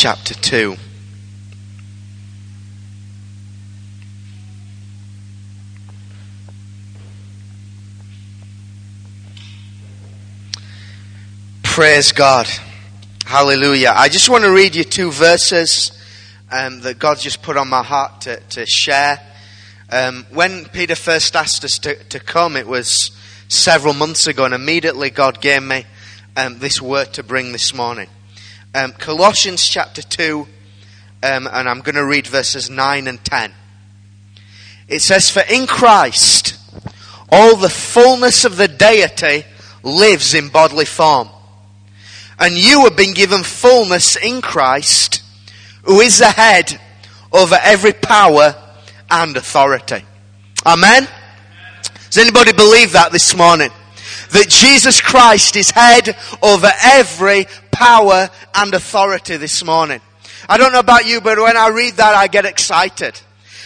chapter 2. Praise God. Hallelujah. I just want to read you two verses um, that God just put on my heart to, to share. Um, when Peter first asked us to, to come, it was several months ago, and immediately God gave me um, this word to bring this morning. Um, Colossians chapter 2, um, and I'm going to read verses 9 and 10. It says, For in Christ all the fullness of the deity lives in bodily form and you have been given fullness in Christ, who is the head over every power and authority. Amen? Does anybody believe that this morning? That Jesus Christ is head over every power and authority this morning. I don't know about you, but when I read that, I get excited.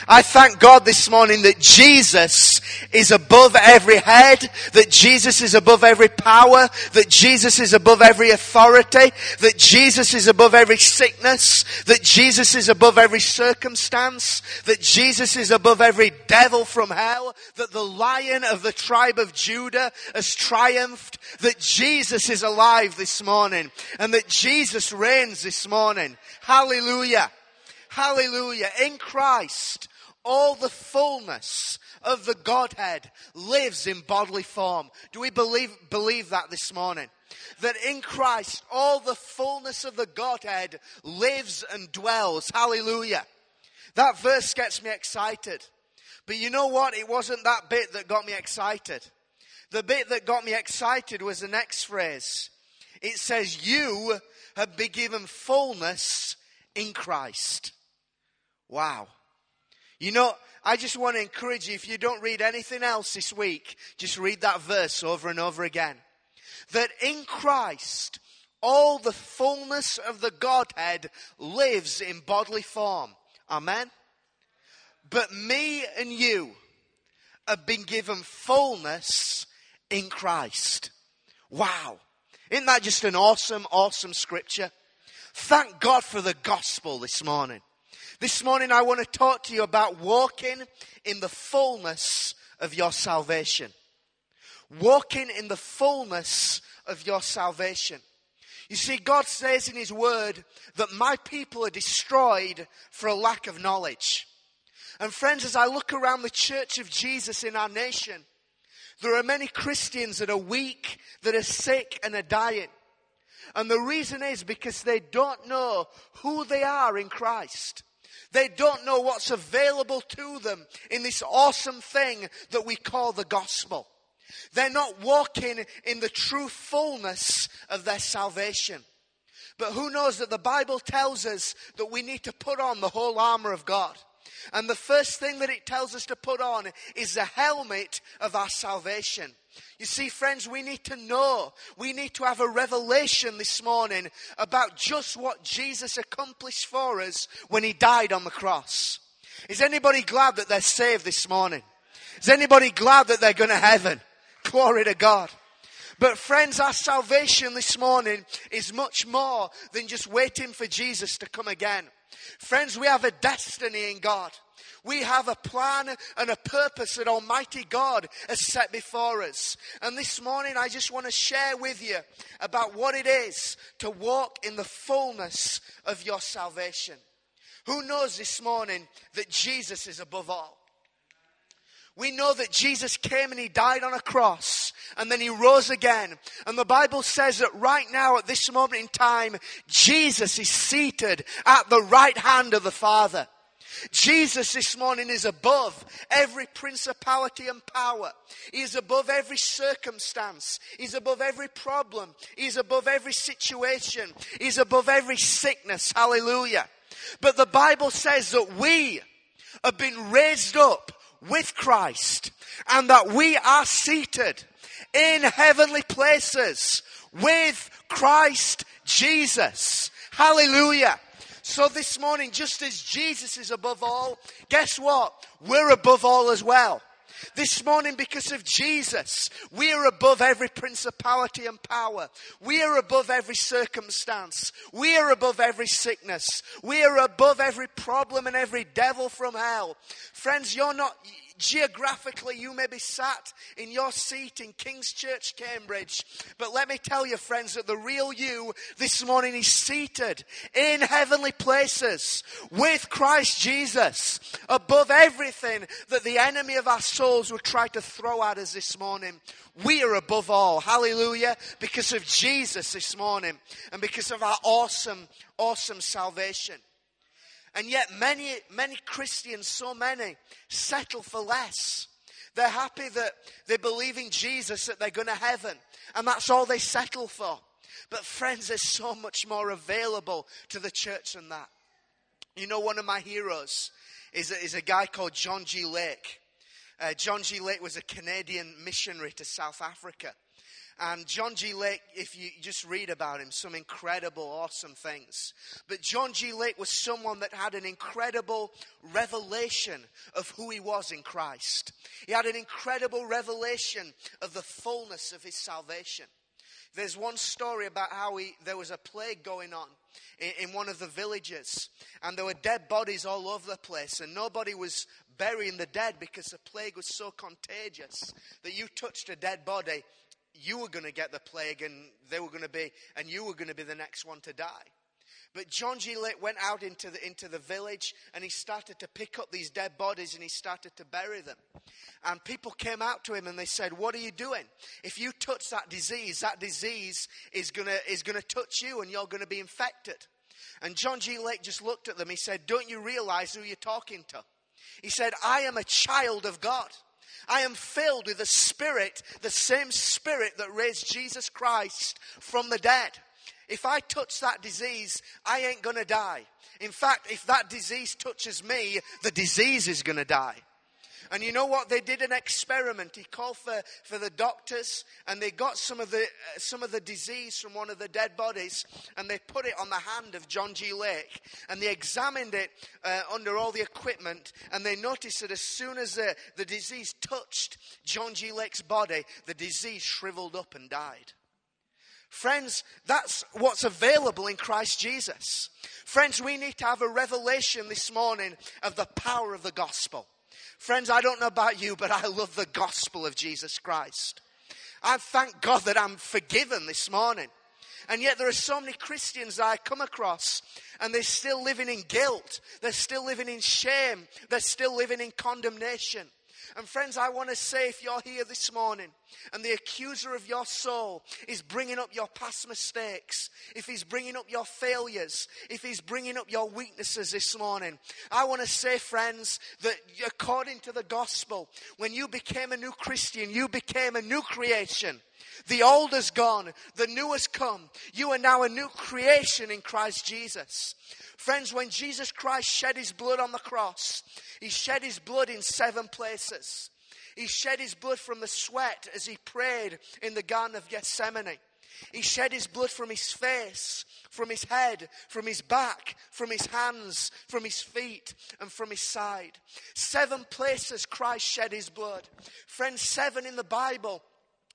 I thank God this morning that Jesus is above every head, that Jesus is above every power, that Jesus is above every authority, that Jesus is above every sickness, that Jesus is above every circumstance, that Jesus is above every devil from hell, that the lion of the tribe of Judah has triumphed, that Jesus is alive this morning, and that Jesus reigns this morning. Hallelujah. Hallelujah. In Christ, all the fullness of the Godhead lives in bodily form. Do we believe, believe that this morning? That in Christ, all the fullness of the Godhead lives and dwells. Hallelujah. That verse gets me excited. But you know what? It wasn't that bit that got me excited. The bit that got me excited was the next phrase. It says, You have been given fullness in Christ. Wow. You know, I just want to encourage you, if you don't read anything else this week, just read that verse over and over again. That in Christ, all the fullness of the Godhead lives in bodily form. Amen? But me and you have been given fullness in Christ. Wow. Isn't that just an awesome, awesome scripture? Thank God for the gospel this morning. This morning I want to talk to you about walking in the fullness of your salvation. Walking in the fullness of your salvation. You see, God says in His Word that my people are destroyed for a lack of knowledge. And friends, as I look around the church of Jesus in our nation, there are many Christians that are weak, that are sick, and are dying. And the reason is because they don't know who they are in Christ. They don't know what's available to them in this awesome thing that we call the gospel. They're not walking in the true fullness of their salvation. But who knows that the Bible tells us that we need to put on the whole armor of God. And the first thing that it tells us to put on is the helmet of our salvation. You see, friends, we need to know, we need to have a revelation this morning about just what Jesus accomplished for us when he died on the cross. Is anybody glad that they're saved this morning? Is anybody glad that they're going to heaven? Glory to God. But friends, our salvation this morning is much more than just waiting for Jesus to come again. Friends, we have a destiny in God. We have a plan and a purpose that Almighty God has set before us. And this morning I just want to share with you about what it is to walk in the fullness of your salvation. Who knows this morning that Jesus is above all? We know that Jesus came and he died on a cross and then he rose again. And the Bible says that right now at this moment in time, Jesus is seated at the right hand of the Father. Jesus this morning is above every principality and power. He is above every circumstance. He's above every problem. He's above every situation. He's above every sickness. Hallelujah. But the Bible says that we have been raised up with Christ and that we are seated in heavenly places with Christ Jesus. Hallelujah. So this morning, just as Jesus is above all, guess what? We're above all as well. This morning, because of Jesus, we are above every principality and power. We are above every circumstance. We are above every sickness. We are above every problem and every devil from hell. Friends, you're not, Geographically, you may be sat in your seat in King's Church, Cambridge. But let me tell you, friends, that the real you this morning is seated in heavenly places with Christ Jesus above everything that the enemy of our souls would try to throw at us this morning. We are above all. Hallelujah. Because of Jesus this morning and because of our awesome, awesome salvation. And yet many, many Christians, so many, settle for less. They're happy that they believe in Jesus, that they're going to heaven. And that's all they settle for. But friends, there's so much more available to the church than that. You know, one of my heroes is a, is a guy called John G. Lake. Uh, John G. Lake was a Canadian missionary to South Africa. And John G. Lake, if you just read about him, some incredible, awesome things. But John G. Lake was someone that had an incredible revelation of who he was in Christ. He had an incredible revelation of the fullness of his salvation. There's one story about how he, there was a plague going on in, in one of the villages, and there were dead bodies all over the place, and nobody was burying the dead because the plague was so contagious that you touched a dead body you were going to get the plague and they were going to be, and you were going to be the next one to die. But John G. Lake went out into the, into the village and he started to pick up these dead bodies and he started to bury them. And people came out to him and they said, What are you doing? If you touch that disease, that disease is going to is gonna touch you and you're going to be infected. And John G. Lake just looked at them. He said, Don't you realize who you're talking to? He said, I am a child of God. I am filled with the Spirit, the same Spirit that raised Jesus Christ from the dead. If I touch that disease, I ain't gonna die. In fact, if that disease touches me, the disease is gonna die. And you know what? They did an experiment. He called for, for the doctors and they got some of the, uh, some of the disease from one of the dead bodies and they put it on the hand of John G. Lake and they examined it uh, under all the equipment and they noticed that as soon as the, the disease touched John G. Lake's body, the disease shriveled up and died. Friends, that's what's available in Christ Jesus. Friends, we need to have a revelation this morning of the power of the gospel. Friends, I don't know about you, but I love the gospel of Jesus Christ. I thank God that I'm forgiven this morning. And yet there are so many Christians that I come across and they're still living in guilt. They're still living in shame. They're still living in condemnation. And friends, I want to say if you're here this morning and the accuser of your soul is bringing up your past mistakes, if he's bringing up your failures, if he's bringing up your weaknesses this morning, I want to say, friends, that according to the gospel, when you became a new Christian, you became a new creation. The old is gone, the new has come. You are now a new creation in Christ Jesus. Friends, when Jesus Christ shed his blood on the cross, he shed his blood in seven places. He shed his blood from the sweat as he prayed in the Garden of Gethsemane. He shed his blood from his face, from his head, from his back, from his hands, from his feet, and from his side. Seven places Christ shed his blood. Friends, seven in the Bible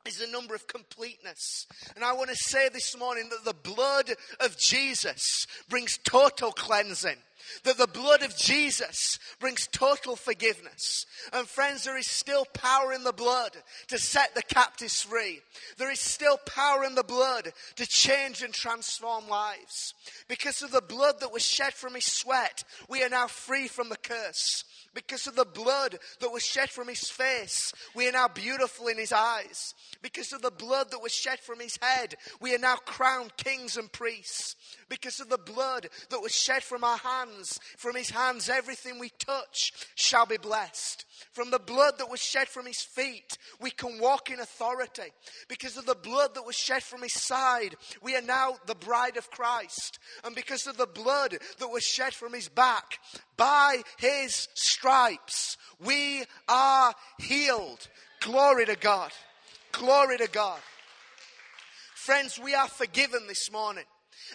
is the number of completeness. And I want to say this morning that the blood of Jesus brings total cleansing. That the blood of Jesus brings total forgiveness. And friends, there is still power in the blood to set the captives free. There is still power in the blood to change and transform lives. Because of the blood that was shed from his sweat, we are now free from the curse. Because of the blood that was shed from his face, we are now beautiful in his eyes. Because of the blood that was shed from his head, we are now crowned kings and priests. Because of the blood that was shed from our hands, from his hands, everything we touch shall be blessed. From the blood that was shed from his feet, we can walk in authority. Because of the blood that was shed from his side, we are now the bride of Christ. And because of the blood that was shed from his back, by his stripes, we are healed. Glory to God. Glory to God. Friends, we are forgiven this morning.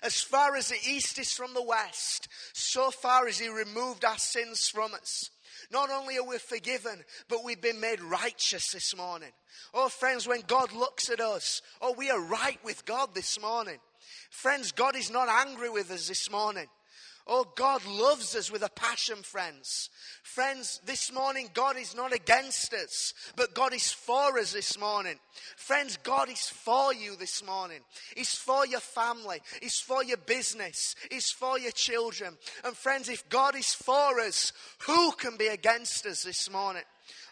As far as the east is from the west, so far as he removed our sins from us. Not only are we forgiven, but we've been made righteous this morning. Oh, friends, when God looks at us, oh, we are right with God this morning. Friends, God is not angry with us this morning. Oh, God loves us with a passion, friends. Friends, this morning, God is not against us, but God is for us this morning. Friends, God is for you this morning. He's for your family. He's for your business. He's for your children. And friends, if God is for us, who can be against us this morning?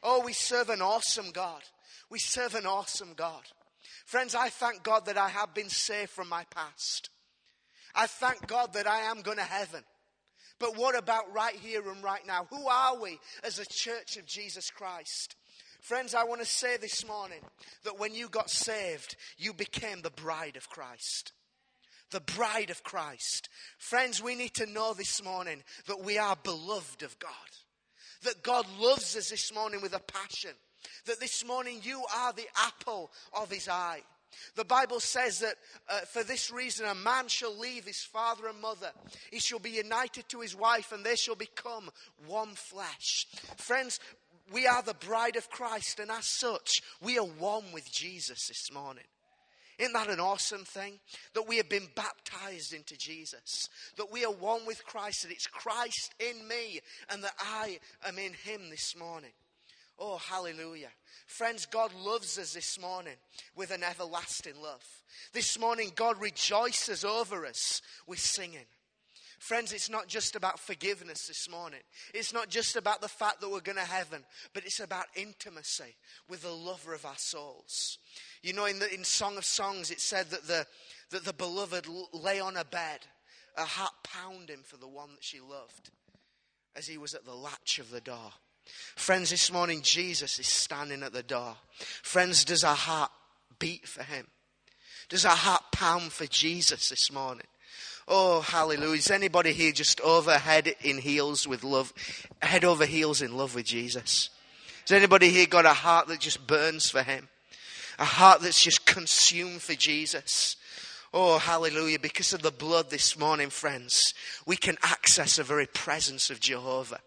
Oh, we serve an awesome God. We serve an awesome God. Friends, I thank God that I have been saved from my past. I thank God that I am going to heaven. But what about right here and right now? Who are we as a church of Jesus Christ? Friends, I want to say this morning that when you got saved, you became the bride of Christ. The bride of Christ. Friends, we need to know this morning that we are beloved of God. That God loves us this morning with a passion. That this morning you are the apple of his eye. The Bible says that uh, for this reason a man shall leave his father and mother. He shall be united to his wife and they shall become one flesh. Friends, we are the bride of Christ and as such, we are one with Jesus this morning. Isn't that an awesome thing? That we have been baptized into Jesus. That we are one with Christ. That it's Christ in me and that I am in him this morning. Oh, hallelujah. Friends, God loves us this morning with an everlasting love. This morning, God rejoices over us with singing. Friends, it's not just about forgiveness this morning. It's not just about the fact that we're going to heaven, but it's about intimacy with the lover of our souls. You know, in, the, in Song of Songs, it said that the, that the beloved lay on a bed, a heart pounding for the one that she loved as he was at the latch of the door. Friends, this morning Jesus is standing at the door. Friends, does our heart beat for him? Does our heart pound for Jesus this morning? Oh, hallelujah. Is anybody here just over head in heels with love, head over heels in love with Jesus? Has anybody here got a heart that just burns for him? A heart that's just consumed for Jesus? Oh, hallelujah. Because of the blood this morning, friends, we can access the very presence of Jehovah.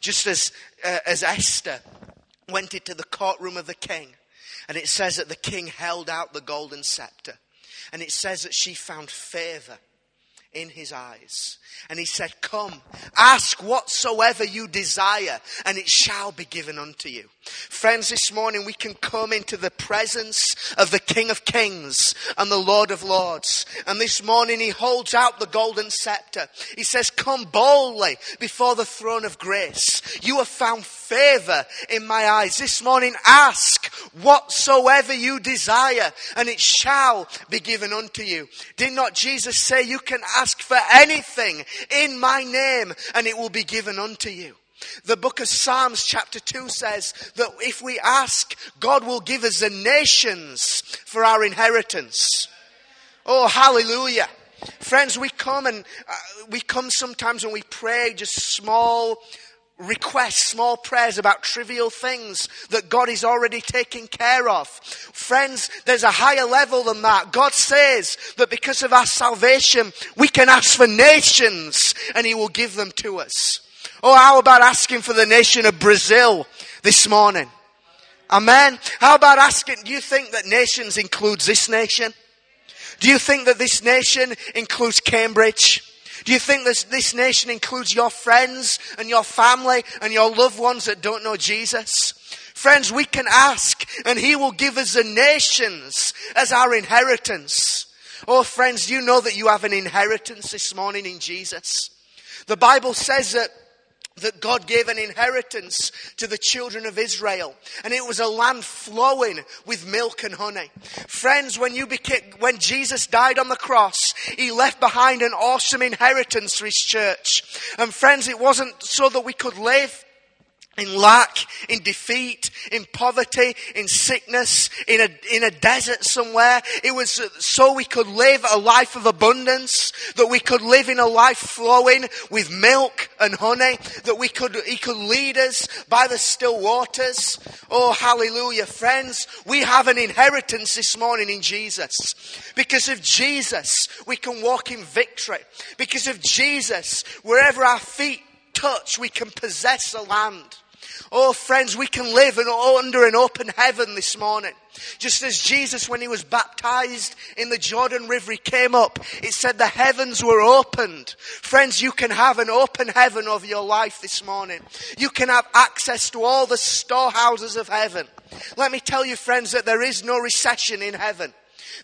Just as, uh, as Esther went into the courtroom of the king, and it says that the king held out the golden scepter, and it says that she found favor in his eyes. And he said, Come, ask whatsoever you desire, and it shall be given unto you. Friends, this morning we can come into the presence of the King of Kings and the Lord of Lords. And this morning he holds out the golden scepter. He says, Come boldly before the throne of grace. You have found favor in my eyes. This morning ask whatsoever you desire, and it shall be given unto you. Did not Jesus say, You can ask for anything in my name, and it will be given unto you? The book of Psalms chapter 2 says that if we ask, God will give us the nations for our inheritance. Oh, hallelujah. Friends, we come and uh, we come sometimes when we pray just small requests, small prayers about trivial things that God is already taking care of. Friends, there's a higher level than that. God says that because of our salvation, we can ask for nations and He will give them to us. Oh, how about asking for the nation of Brazil this morning? Amen. How about asking, do you think that nations includes this nation? Do you think that this nation includes Cambridge? Do you think this, this nation includes your friends and your family and your loved ones that don't know Jesus? Friends, we can ask and He will give us the nations as our inheritance. Oh, friends, do you know that you have an inheritance this morning in Jesus. The Bible says that that God gave an inheritance to the children of Israel. And it was a land flowing with milk and honey. Friends, when you became, when Jesus died on the cross, He left behind an awesome inheritance for His church. And friends, it wasn't so that we could live in lack, in defeat, in poverty, in sickness, in a, in a desert somewhere. It was so we could live a life of abundance, that we could live in a life flowing with milk and honey, that we could, He could lead us by the still waters. Oh, hallelujah. Friends, we have an inheritance this morning in Jesus. Because of Jesus, we can walk in victory. Because of Jesus, wherever our feet touch, we can possess a land. Oh, friends, we can live under an open heaven this morning. Just as Jesus, when he was baptized in the Jordan River, he came up, it said the heavens were opened. Friends, you can have an open heaven over your life this morning. You can have access to all the storehouses of heaven. Let me tell you, friends, that there is no recession in heaven.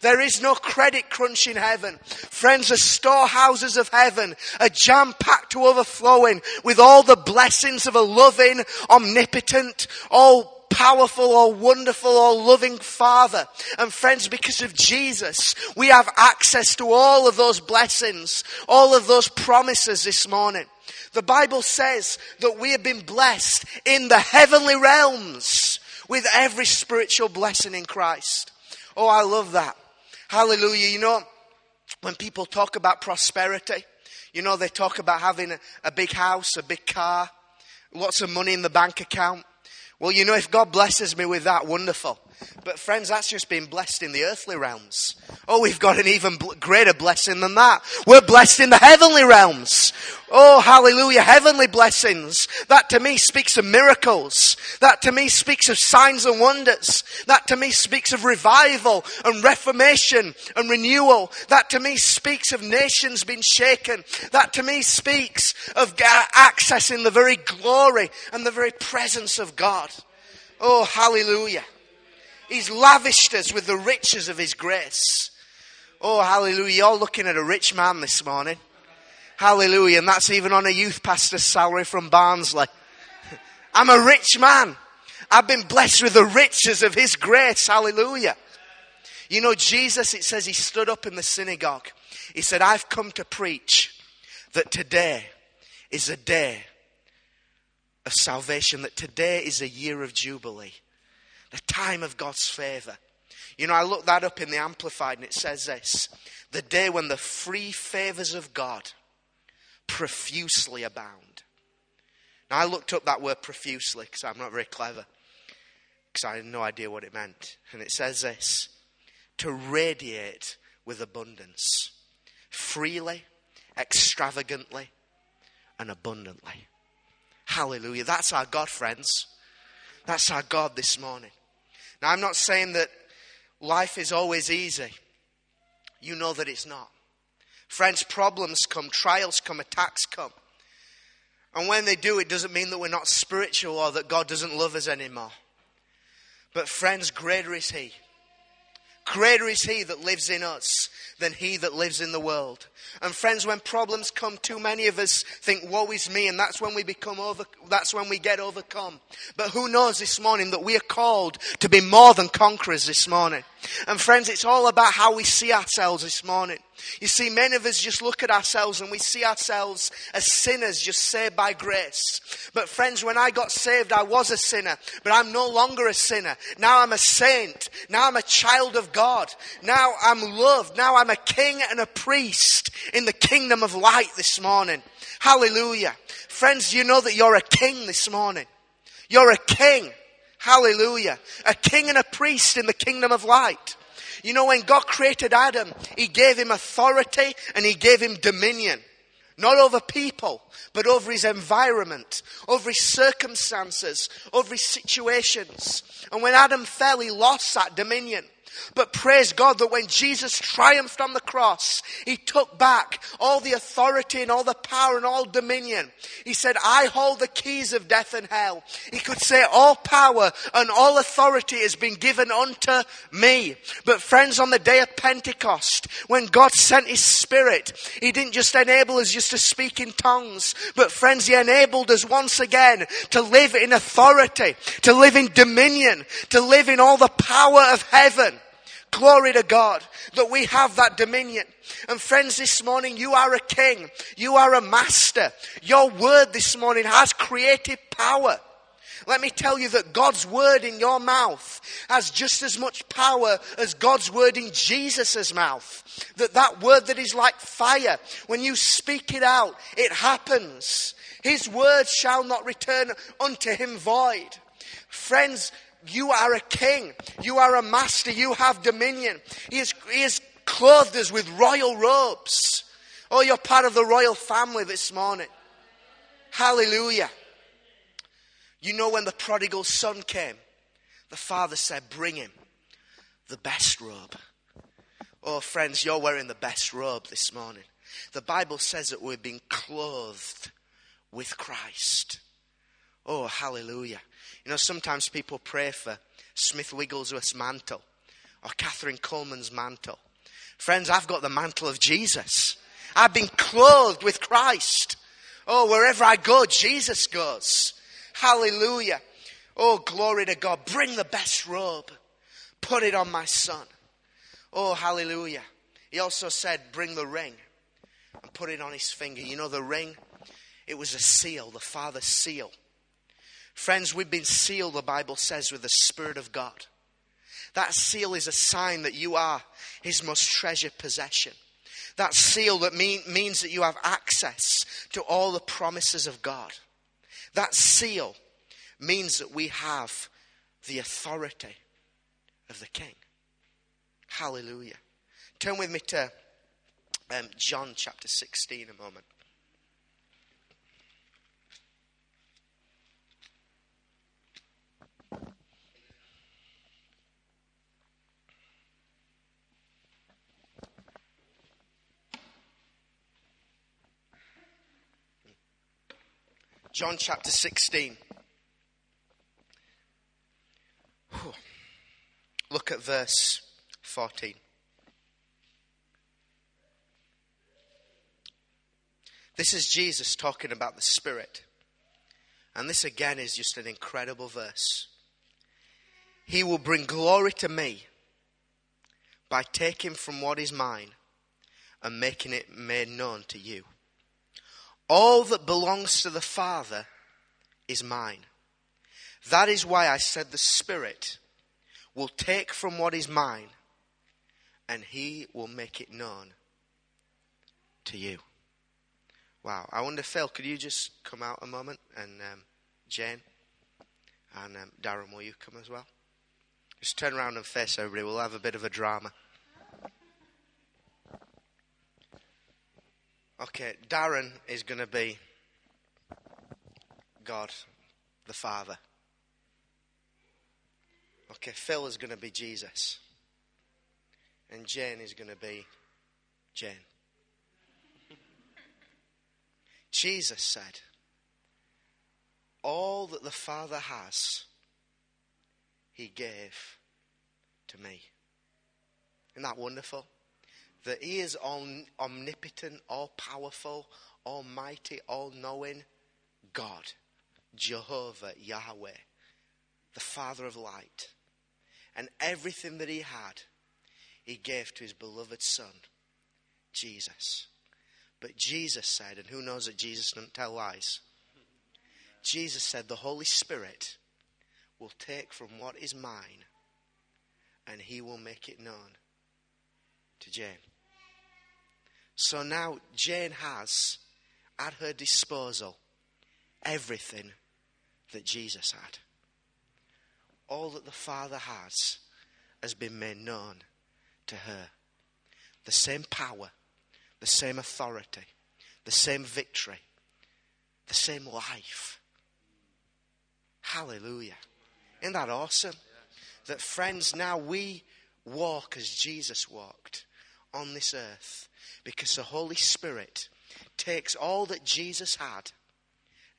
There is no credit crunch in heaven. Friends, the storehouses of heaven are jam packed to overflowing with all the blessings of a loving, omnipotent, all powerful or wonderful or loving Father. And friends, because of Jesus, we have access to all of those blessings, all of those promises this morning. The Bible says that we have been blessed in the heavenly realms with every spiritual blessing in Christ. Oh, I love that. Hallelujah. You know, when people talk about prosperity, you know, they talk about having a, a big house, a big car, lots of money in the bank account. Well, you know, if God blesses me with that, wonderful. But friends, that's just being blessed in the earthly realms. Oh, we've got an even greater blessing than that. We're blessed in the heavenly realms. Oh, hallelujah. Heavenly blessings. That to me speaks of miracles. That to me speaks of signs and wonders. That to me speaks of revival and reformation and renewal. That to me speaks of nations being shaken. That to me speaks of accessing the very glory and the very presence of God. Oh, hallelujah. He's lavished us with the riches of His grace. Oh, hallelujah. You're looking at a rich man this morning. Hallelujah. And that's even on a youth pastor's salary from Barnsley. I'm a rich man. I've been blessed with the riches of His grace. Hallelujah. You know, Jesus, it says he stood up in the synagogue. He said, I've come to preach that today is a day of salvation, that today is a year of jubilee the time of God's favor. You know, I looked that up in the Amplified and it says this the day when the free favors of God profusely abound. Now, I looked up that word profusely because I'm not very clever, because I had no idea what it meant. And it says this to radiate with abundance, freely, extravagantly, and abundantly. Hallelujah. That's our God, friends. That's our God this morning. Now, I'm not saying that life is always easy. You know that it's not. Friends, problems come, trials come, attacks come. And when they do, it doesn't mean that we're not spiritual or that God doesn't love us anymore. But, friends, greater is He. Greater is He that lives in us than He that lives in the world. And friends, when problems come, too many of us think, woe is me, and that's when we become over, that's when we get overcome. But who knows this morning that we are called to be more than conquerors this morning. And friends, it's all about how we see ourselves this morning. You see, many of us just look at ourselves and we see ourselves as sinners just saved by grace. But friends, when I got saved, I was a sinner, but I'm no longer a sinner. Now I'm a saint. Now I'm a child of God. Now I'm loved. Now I'm a king and a priest in the kingdom of light this morning. Hallelujah. Friends, you know that you're a king this morning. You're a king. Hallelujah. A king and a priest in the kingdom of light. You know, when God created Adam, He gave him authority and He gave him dominion. Not over people, but over his environment, over his circumstances, over his situations. And when Adam fell, he lost that dominion. But praise God that when Jesus triumphed on the cross, he took back all the authority and all the power and all dominion. He said, I hold the keys of death and hell. He could say, all power and all authority has been given unto me. But friends, on the day of Pentecost, when God sent his spirit, he didn't just enable us just to speak in tongues, but friends, he enabled us once again to live in authority, to live in dominion, to live in all the power of heaven. Glory to God that we have that dominion. And friends, this morning you are a king. You are a master. Your word this morning has creative power. Let me tell you that God's word in your mouth has just as much power as God's word in Jesus' mouth. That that word that is like fire, when you speak it out, it happens. His word shall not return unto him void. Friends, you are a king. You are a master. You have dominion. He has, he has clothed us with royal robes. Oh, you're part of the royal family this morning. Hallelujah. You know, when the prodigal son came, the father said, Bring him the best robe. Oh, friends, you're wearing the best robe this morning. The Bible says that we've been clothed with Christ. Oh, hallelujah. You know, sometimes people pray for Smith Wigglesworth's mantle or Kathryn Kuhlman's mantle. Friends, I've got the mantle of Jesus. I've been clothed with Christ. Oh, wherever I go, Jesus goes. Hallelujah. Oh, glory to God. Bring the best robe. Put it on my son. Oh, hallelujah. He also said, Bring the ring and put it on his finger. You know, the ring, it was a seal, the Father's seal. Friends, we've been sealed, the Bible says, with the Spirit of God. That seal is a sign that you are his most treasured possession. That seal that mean, means that you have access to all the promises of God. That seal means that we have the authority of the King. Hallelujah. Turn with me to um, John chapter 16 a moment. John chapter 16. Look at verse 14. This is Jesus talking about the Spirit. And this again is just an incredible verse. He will bring glory to me by taking from what is mine and making it made known to you. All that belongs to the Father is mine. That is why I said the Spirit will take from what is mine and he will make it known to you. Wow. I wonder, Phil, could you just come out a moment? And um, Jane and um, Darren, will you come as well? Just turn around and face everybody. We'll have a bit of a drama. Okay, Darren is going to be God the Father. Okay, Phil is going to be Jesus. And Jane is going to be Jane. Jesus said, All that the Father has, He gave to me. Isn't that wonderful? That He is omnipotent, all powerful, almighty, all knowing God, Jehovah, Yahweh, the Father of light. And everything that He had, He gave to His beloved Son, Jesus. But Jesus said, and who knows that Jesus doesn't tell lies? Jesus said, The Holy Spirit will take from what is mine and He will make it known to Jane. So now Jane has at her disposal everything that Jesus had. All that the Father has has been made known to her. The same power, the same authority, the same victory, the same life. Hallelujah. Isn't that awesome? That friends, now we walk as Jesus walked on this earth because the Holy Spirit takes all that Jesus had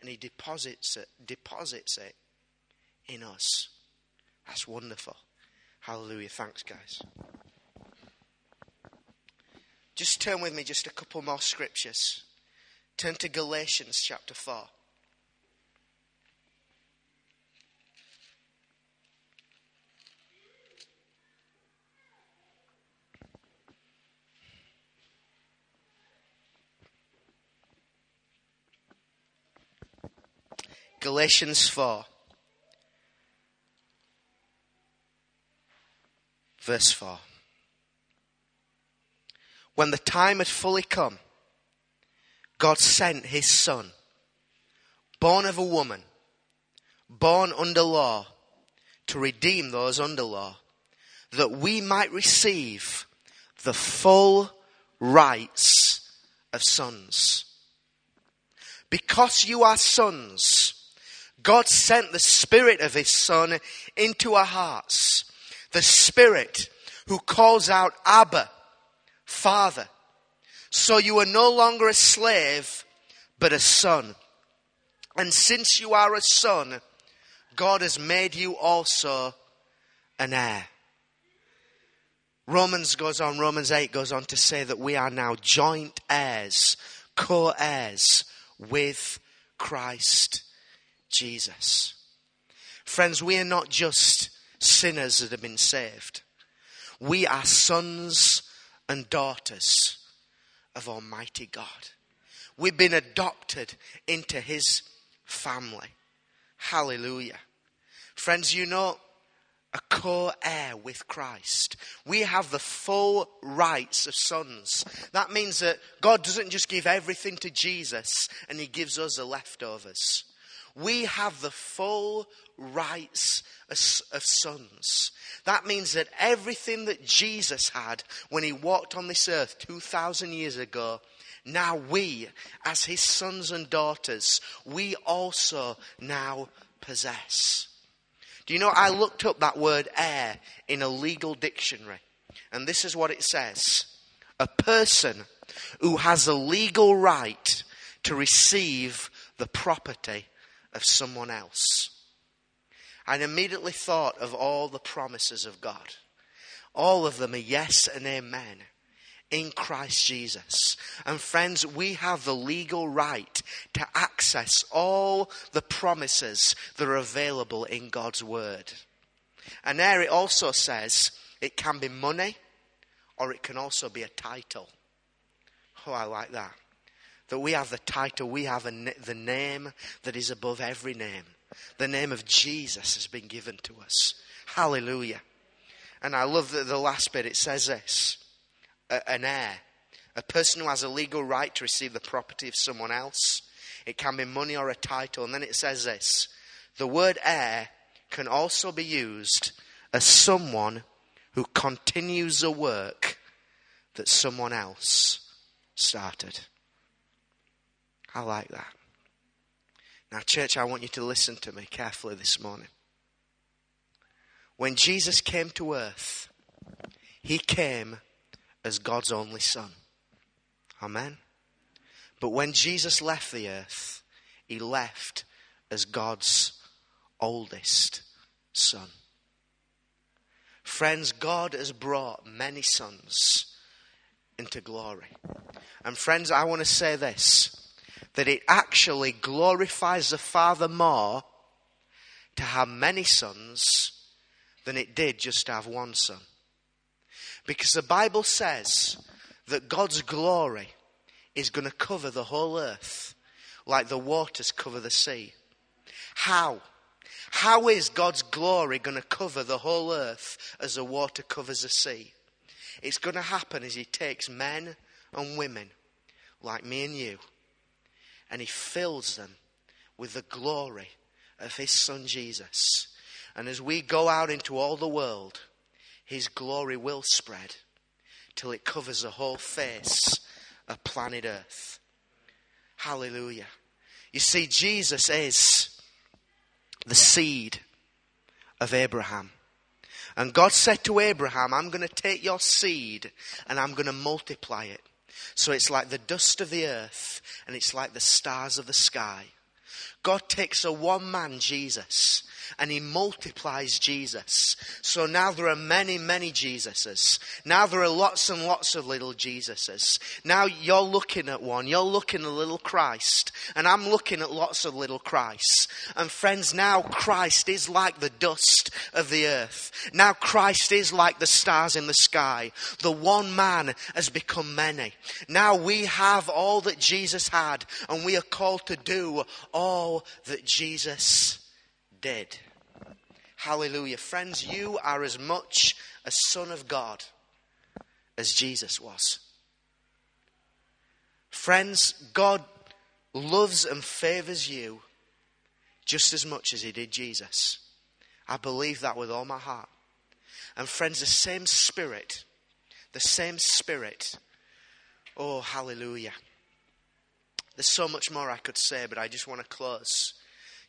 and he deposits it, deposits it in us. That's wonderful. Hallelujah. Thanks, guys. Just turn with me just a couple more scriptures. Turn to Galatians chapter 4. Galatians 4. Verse 4. When the time had fully come, God sent his son, born of a woman, born under law, to redeem those under law, that we might receive the full rights of sons. Because you are sons, God sent the Spirit of His Son into our hearts. The Spirit who calls out, Abba, Father. So you are no longer a slave, but a son. And since you are a son, God has made you also an heir. Romans goes on, Romans 8 goes on to say that we are now joint heirs, co heirs with Christ Jesus. Friends, we are not just sinners that have been saved. We are sons and daughters of Almighty God. We've been adopted into His family. Hallelujah. Friends, you know, a co heir with Christ. We have the full rights of sons. That means that God doesn't just give everything to Jesus and He gives us the leftovers. We have the full rights of sons. That means that everything that Jesus had when he walked on this earth 2,000 years ago, now we, as his sons and daughters, we also now possess. Do you know, I looked up that word heir in a legal dictionary, and this is what it says a person who has a legal right to receive the property of someone else. I immediately thought of all the promises of God. All of them are yes and amen in Christ Jesus. And friends, we have the legal right to access all the promises that are available in God's Word. And there it also says it can be money or it can also be a title. Oh, I like that. That we have the title, we have a, the name that is above every name. The name of Jesus has been given to us. Hallelujah. And I love that the last bit, it says this an heir, a person who has a legal right to receive the property of someone else. It can be money or a title. And then it says this the word heir can also be used as someone who continues a work that someone else started. I like that. Now, church, I want you to listen to me carefully this morning. When Jesus came to earth, he came as God's only Son. Amen. But when Jesus left the earth, he left as God's oldest Son. Friends, God has brought many sons into glory. And friends, I want to say this that it actually glorifies the Father more to have many sons than it did just to have one son. Because the Bible says that God's glory is going to cover the whole earth like the waters cover the sea. How? How is God's glory going to cover the whole earth as the water covers the sea? It's going to happen as He takes men and women like me and you and He fills them with the glory of His Son Jesus. And as we go out into all the world, his glory will spread till it covers the whole face of planet Earth. Hallelujah. You see, Jesus is the seed of Abraham. And God said to Abraham, I'm going to take your seed and I'm going to multiply it. So it's like the dust of the earth and it's like the stars of the sky. God takes a one man, Jesus, and he multiplies Jesus. So now there are many, many Jesuses. Now there are lots and lots of little Jesuses. Now you're looking at one. You're looking at little Christ. And I'm looking at lots of little Christs. And friends, now Christ is like the dust of the earth. Now Christ is like the stars in the sky. The one man has become many. Now we have all that Jesus had and we are called to do all that Jesus did. Hallelujah. Friends, you are as much a son of God as Jesus was. Friends, God loves and favors you just as much as he did Jesus. I believe that with all my heart. And friends, the same spirit, the same spirit. Oh, hallelujah. There's so much more I could say, but I just want to close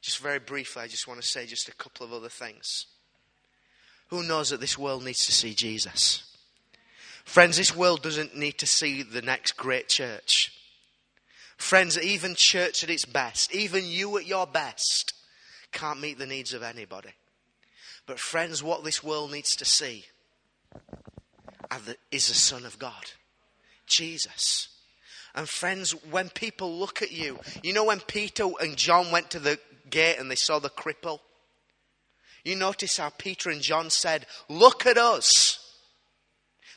just very briefly, I just want to say just a couple of other things. Who knows that this world needs to see Jesus? Friends, this world doesn't need to see the next great church. Friends, even church at its best, even you at your best, can't meet the needs of anybody. But, friends, what this world needs to see is the Son of God, Jesus. And, friends, when people look at you, you know, when Peter and John went to the gate and they saw the cripple, you notice how Peter and John said, Look at us.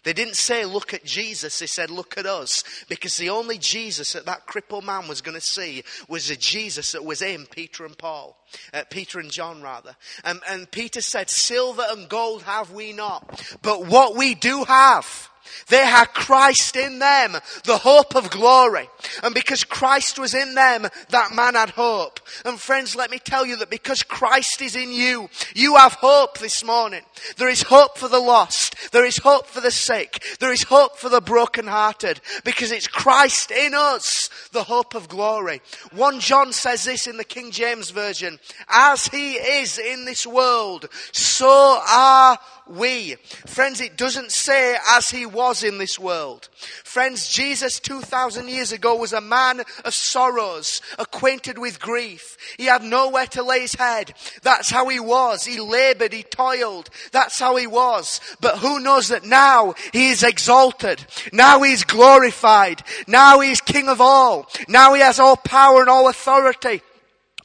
They didn't say, look at Jesus. They said, look at us. Because the only Jesus that that crippled man was going to see was the Jesus that was in Peter and Paul. Uh, Peter and John, rather. And Peter said, silver and gold have we not. But what we do have, they had Christ in them, the hope of glory. And because Christ was in them, that man had hope. And friends, let me tell you that because Christ is in you, you have hope this morning. There is hope for the lost. There is hope for the sick. There is hope for the brokenhearted. Because it's Christ in us, the hope of glory. 1 John says this in the King James Version. As he is in this world, so are we. Friends, it doesn't say as he was in this world. Friends, Jesus 2,000 years ago was a man of sorrows, acquainted with grief. He had nowhere to lay his head. That's how he was. He labored, he toiled. That's how he was. But who knows that now he is exalted. Now he is glorified. Now he is king of all. Now he has all power and all authority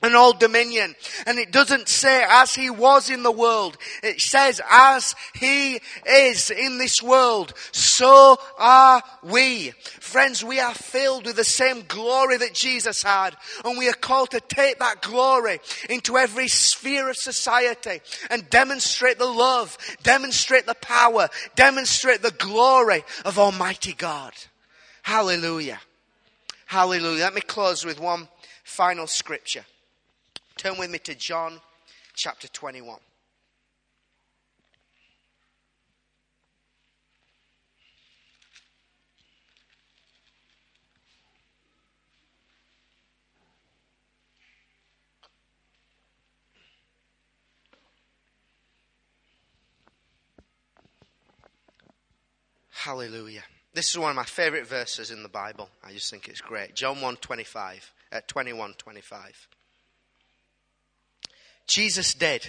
and all dominion. And it doesn't say as he was in the world. It says as he is in this world, so are we. Friends, we are filled with the same glory that Jesus had. And we are called to take that glory into every sphere of society and demonstrate the love, demonstrate the power, demonstrate the glory of Almighty God. Hallelujah. Hallelujah. Let me close with one final scripture. Turn with me to John chapter 21. Hallelujah. This is one of my favorite verses in the Bible. I just think it's great. John 1 25, uh, 21 25. Jesus did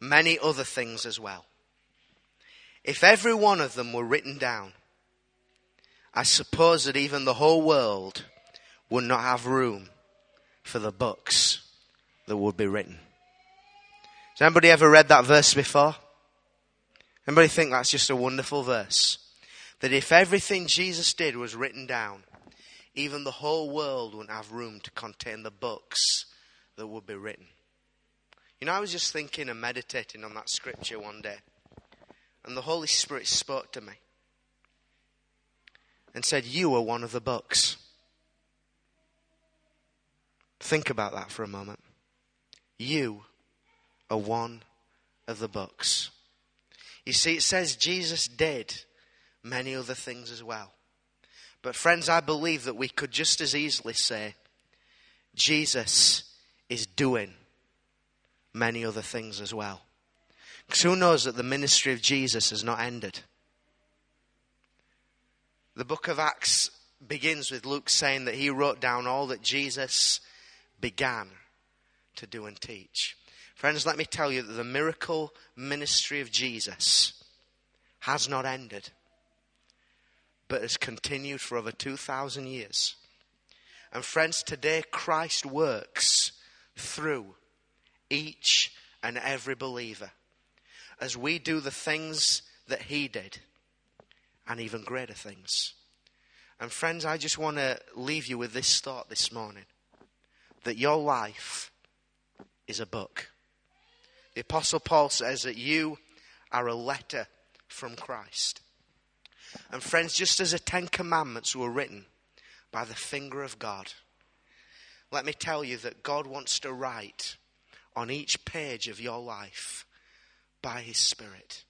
many other things as well. If every one of them were written down, I suppose that even the whole world would not have room for the books that would be written. Has anybody ever read that verse before? Anybody think that's just a wonderful verse? That if everything Jesus did was written down, even the whole world wouldn't have room to contain the books that would be written. You know, I was just thinking and meditating on that scripture one day, and the Holy Spirit spoke to me and said, You are one of the books. Think about that for a moment. You are one of the books. You see, it says Jesus did many other things as well. But, friends, I believe that we could just as easily say, Jesus is doing many other things as well. Because who knows that the ministry of Jesus has not ended? The book of Acts begins with Luke saying that he wrote down all that Jesus began to do and teach. Friends, let me tell you that the miracle ministry of Jesus has not ended, but has continued for over 2,000 years. And friends, today Christ works through each and every believer as we do the things that he did and even greater things. And friends, I just want to leave you with this thought this morning that your life is a book. The Apostle Paul says that you are a letter from Christ. And friends, just as the Ten Commandments were written by the finger of God, let me tell you that God wants to write on each page of your life by His Spirit.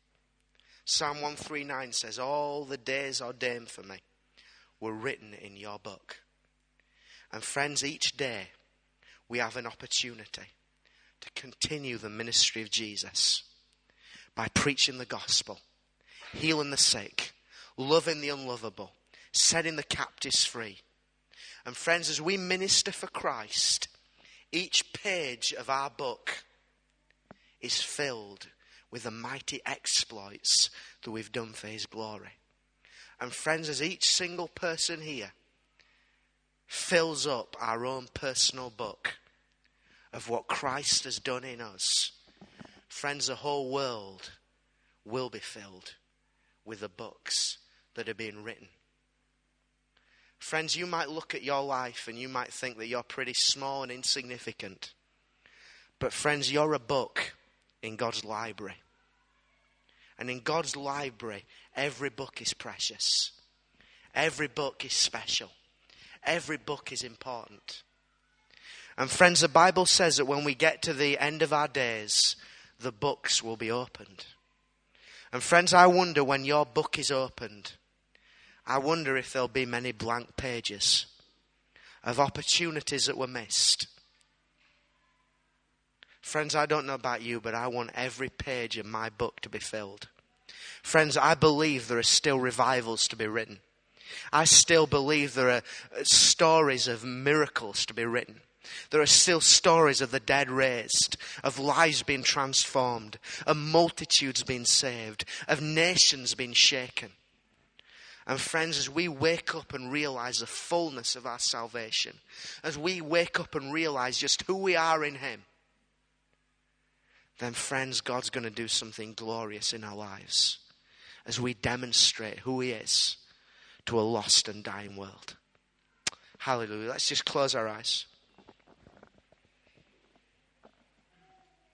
Psalm 139 says, All the days ordained for me were written in your book. And friends, each day we have an opportunity to continue the ministry of Jesus by preaching the gospel, healing the sick, loving the unlovable, setting the captives free. And friends, as we minister for Christ, each page of our book is filled with the mighty exploits that we've done for His glory. And friends, as each single person here fills up our own personal book of what Christ has done in us, friends, the whole world will be filled with the books that are being written. Friends, you might look at your life and you might think that you're pretty small and insignificant. But, friends, you're a book in God's library. And in God's library, every book is precious, every book is special, every book is important. And, friends, the Bible says that when we get to the end of our days, the books will be opened. And, friends, I wonder when your book is opened, I wonder if there'll be many blank pages of opportunities that were missed Friends, I don't know about you, but I want every page of my book to be filled. Friends, I believe there are still revivals to be written. I still believe there are stories of miracles to be written. There are still stories of the dead raised, of lives being transformed, of multitudes being saved, of nations being shaken. And friends, as we wake up and realize the fullness of our salvation, as we wake up and realize just who we are in Him, then, friends, God's going to do something glorious in our lives as we demonstrate who He is to a lost and dying world. Hallelujah. Let's just close our eyes.